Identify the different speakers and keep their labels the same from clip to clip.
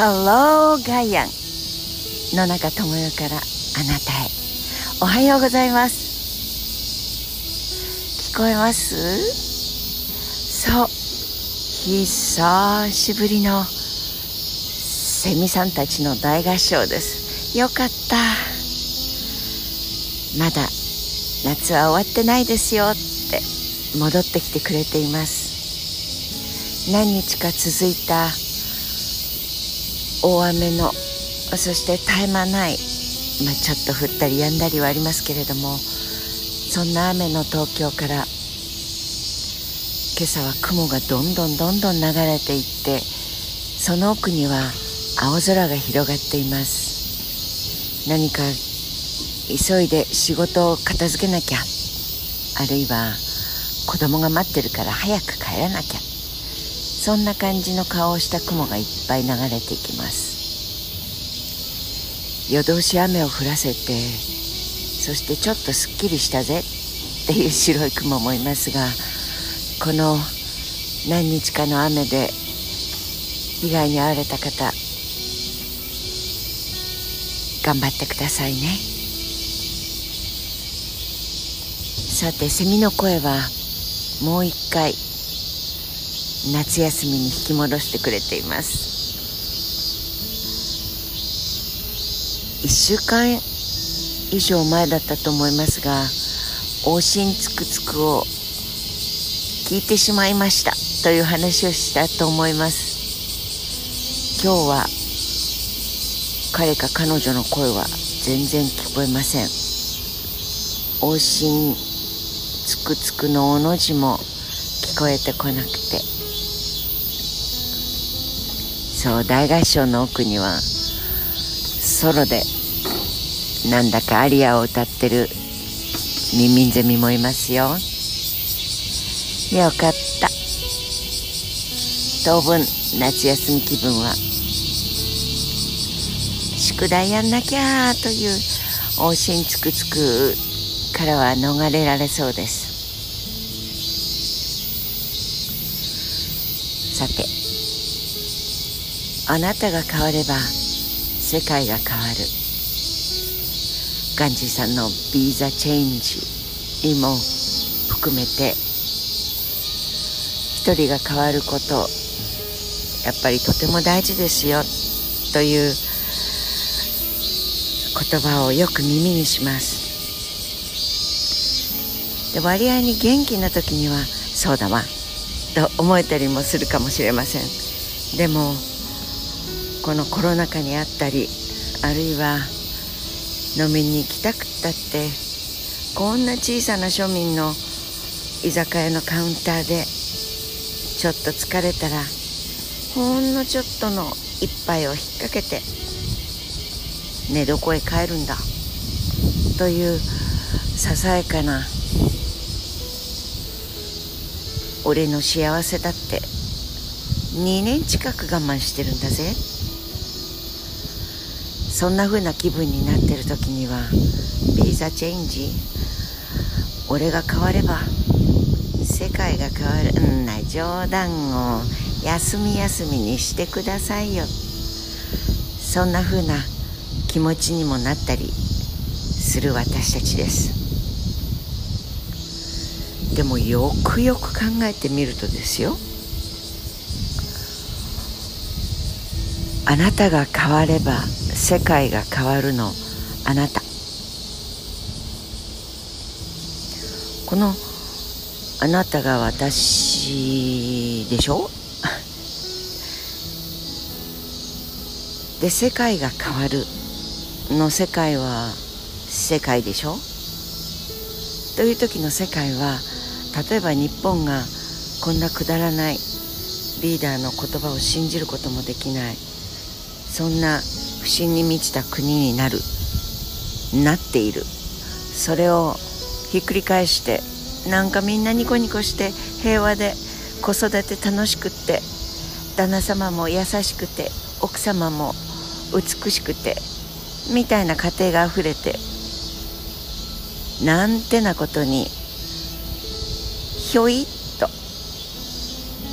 Speaker 1: ハローガイアン野中智代からあなたへ。おはようございます。聞こえます？そう。久しぶりのセミさんたちの大合唱です。よかった。まだ夏は終わってないですよって。戻ってきてくれています。何日か続いた大雨のそして絶え間ない、まあ、ちょっと降ったりやんだりはありますけれどもそんな雨の東京から今朝は雲がどんどんどんどん流れていってその奥には青空が広がっています。何か急いで仕事を片付けなきゃあるいは子供が待ってるから早く帰らなきゃそんな感じの顔をした雲がいっぱい流れていきます。夜通し雨を降らせてそしてちょっとすっきりしたぜっていう白い雲もいますがこの何日かの雨で被害に遭われた方頑張ってくださいね。さてセミの声はもう一回。夏休みに引き戻してくれています。1週間以上前だったと思いますが往診つくつくを聞いてしまいましたという話をしたと思います。今日は彼か彼女の声は全然聞こえません。往診つくつくのおの字も聞こえてこなくて。そう大合唱の奥にはソロでなんだかアリアを歌ってるミミンゼミもいますよ。よかった。当分夏休み気分は宿題やんなきゃという往診つくつくからは逃れられそうです。さてあなたが変われば世界が変わる。ガンジーさんの「Be the Change」にも含めて一人が変わることやっぱりとても大事ですよという言葉をよく耳にします。で割合に元気な時にはそうだわと思えたりもするかもしれません。でもこのコロナ禍にあったりあるいは飲みに行きたくったってこんな小さな庶民の居酒屋のカウンターでちょっと疲れたらほんのちょっとの一杯を引っ掛けて寝床へ帰るんだというささやかな俺の幸せだって2年近く我慢してるんだぜ。そんな風な気分になってる時にはビーザチェンジ俺が変われば世界が変わるんな冗談を休み休みにしてくださいよ。そんな風な気持ちにもなったりする私たちです。でもよくよく考えてみるとですよ。あなたが変われば世界が変わるのあなた。このあなたが私でしょ？で世界が変わるの世界は世界でしょ？という時の世界は例えば日本がこんなくだらないリーダーの言葉を信じることもできない。そんな不信に満ちた国になるなっている。それをひっくり返してなんかみんなニコニコして平和で子育て楽しくって旦那様も優しくて奥様も美しくてみたいな家庭があふれてなんてなことにひょいっと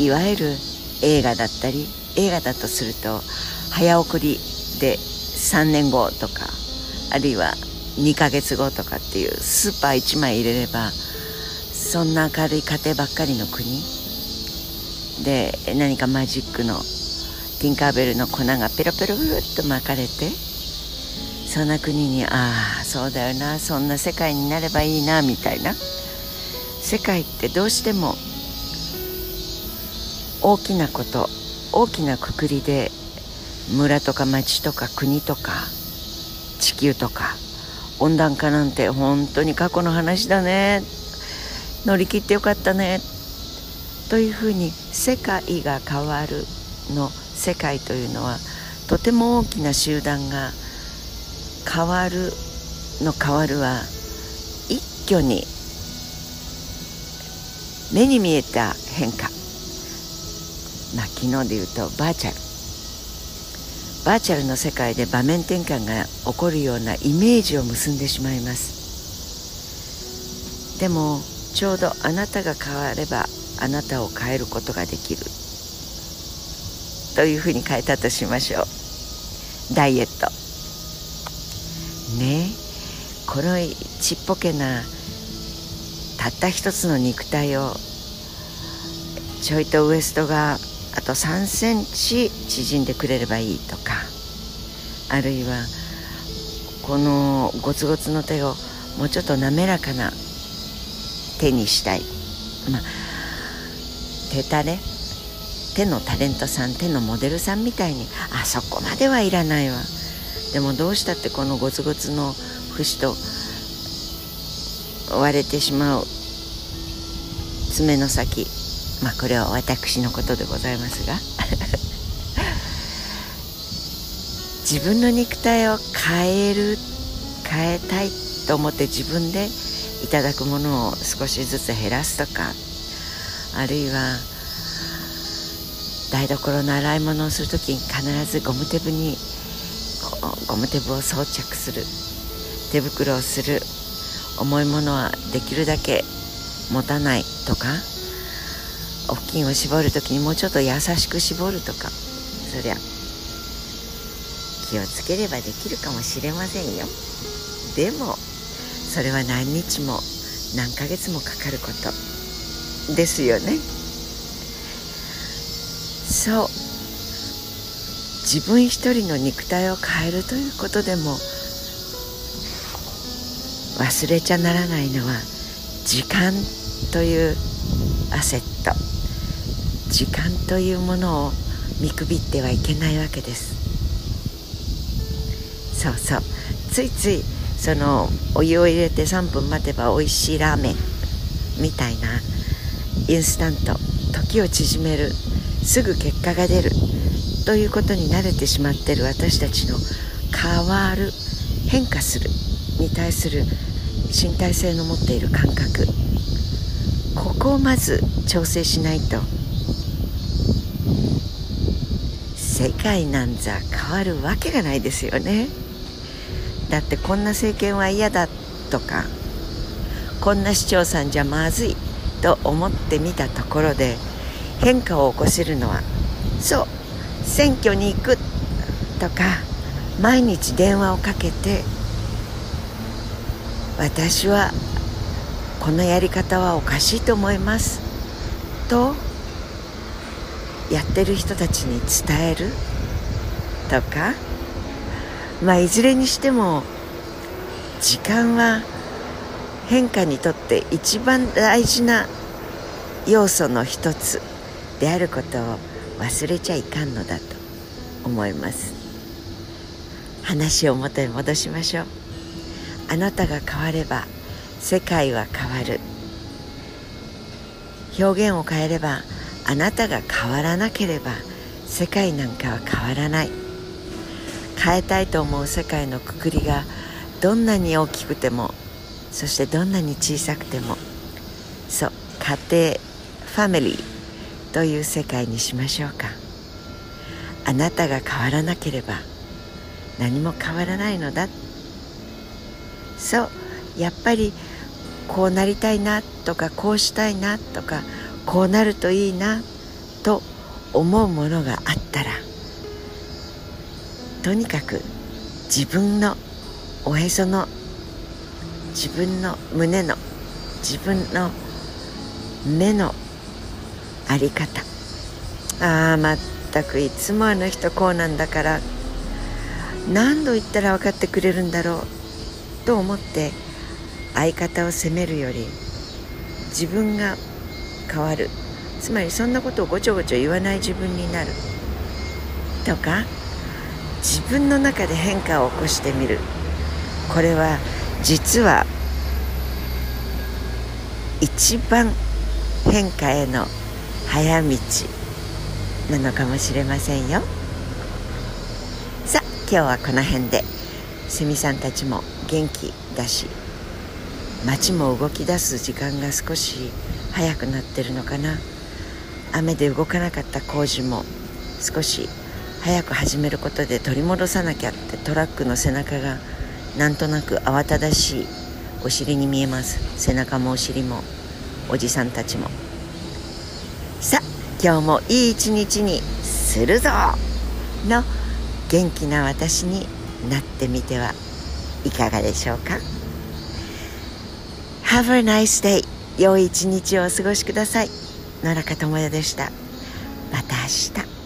Speaker 1: いわゆる映画だったり映画だとすると早送りで3年後とかあるいは2ヶ月後とかっていうスーパー1枚入れればそんな明るい家庭ばっかりの国で何かマジックのティンカーベルの粉がペロペロっと巻かれてそんな国にああそうだよなそんな世界になればいいなみたいな。世界ってどうしても大きなこと大きなくくりで村とか町とか国とか地球とか温暖化なんて本当に過去の話だね。乗り切ってよかったね。というふうに世界が変わるの世界というのはとても大きな集団が変わるの変わるは一挙に目に見えた変化。まあ昨日で言うとバーチャル。バーチャルの世界で場面転換が起こるようなイメージを結んでしまいます。でもちょうどあなたが変わればあなたを変えることができる。というふうに変えたとしましょう。ダイエット。ねこのちっぽけなたった一つの肉体をちょいとウエストがあと3センチ縮んでくれればいいとかあるいはこのゴツゴツの手をもうちょっと滑らかな手にしたい。まあ手タレ？手のタレントさん手のモデルさんみたいにあそこまではいらないわ。でもどうしたってこのゴツゴツの節と割れてしまう。爪の先。まあこれは私のことでございますが。自分の肉体を変える変えたいと思って自分でいただくものを少しずつ減らすとかあるいは台所の洗い物をする時に必ずゴム手ブにゴム手ブを装着する手袋をする重いものはできるだけ持たないとかお布巾を絞る時にもうちょっと優しく絞るとかそりゃ気をつければできるかもしれませんよ。でもそれは何日も何ヶ月もかかること。ですよね。そう。自分一人の肉体を変えるということでも忘れちゃならないのは時間というアセット。時間というものを見くびってはいけないわけです。そうそう。ついついそのお湯を入れて3分待てば美味しいラーメンみたいなインスタント時を縮めるすぐ結果が出るということに慣れてしまっている私たちの変わる変化するに対する身体性の持っている感覚。ここをまず調整しないと世界なんざ変わるわけがないですよね。だってこんな政権は嫌だとかこんな市長さんじゃまずいと思ってみたところで変化を起こせるのはそう選挙に行くとか毎日電話をかけて私はこのやり方はおかしいと思いますとやってる人たちに伝える？とか？まあいずれにしても時間は変化にとって一番大事な要素の一つであることを忘れちゃいかんのだと思います。話を元に戻しましょう。あなたが変われば世界は変わる。表現を変えればあなたが変わらなければ世界なんかは変わらない。変えたいと思う世界のくくりがどんなに大きくてもそしてどんなに小さくてもそう家庭ファミリーという世界にしましょうか。あなたが変わらなければ何も変わらないのだ。そうやっぱりこうなりたいなとかこうしたいなとかこうなるといいなと思うものがあったらとにかく自分のおへその自分の胸の自分の目のあり方。ああまったくいつもあの人こうなんだから何度言ったら分かってくれるんだろうと思って相方を責めるより自分が変わる。つまりそんなことをごちょごちょ言わない自分になる。とか自分の中で変化を起こしてみる。これは実は一番変化への早道なのかもしれませんよ。さあ今日はこの辺で。セミさんたちも元気だし街も動き出す時間が少し早くなってるのかな。雨で動かなかった工事も少し早く始めることで取り戻さなきゃってトラックの背中がなんとなく慌ただしいお尻に見えます。背中もお尻もおじさんたちも。さあ今日もいい一日にするぞ。の元気な私になってみてはいかがでしょうか。Have a nice day. 良い一日をお過ごしください。野中智也でした。また明日。